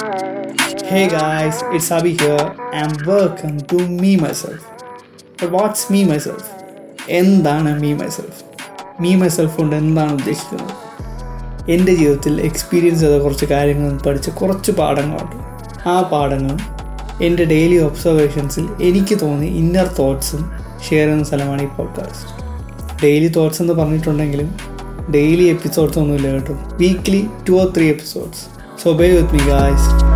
Hey guys, it's Abhi here and welcome to Me Myself. But what's Me Myself? എന്താണ് Me Myself? Me Myself കൊണ്ട് എന്താണ് ഉദ്ദേശിക്കുന്നത് എന്റെ ജീവിതത്തിൽ എക്സ്പീരിയൻസ് ചെയ്ത കുറച്ച് കാര്യങ്ങൾ പഠിച്ച കുറച്ച് പാഠങ്ങളുണ്ട് ആ പാഠങ്ങളും എന്റെ ഡെയിലി ഒബ്സർവേഷൻസിൽ എനിക്ക് തോന്നി ഇന്നർ തോട്ട്സും ഷെയർ ചെയ്യുന്ന സ്ഥലമാണ് ഈ പോഡ്കാസ്റ്റ് ഡെയിലി തോട്ട്സ് എന്ന് പറഞ്ഞിട്ടുണ്ടെങ്കിലും ഡെയിലി എപ്പിസോഡ്സ് ഒന്നുമില്ല കേട്ടോ weekly two or three episodes So bear with me, guys.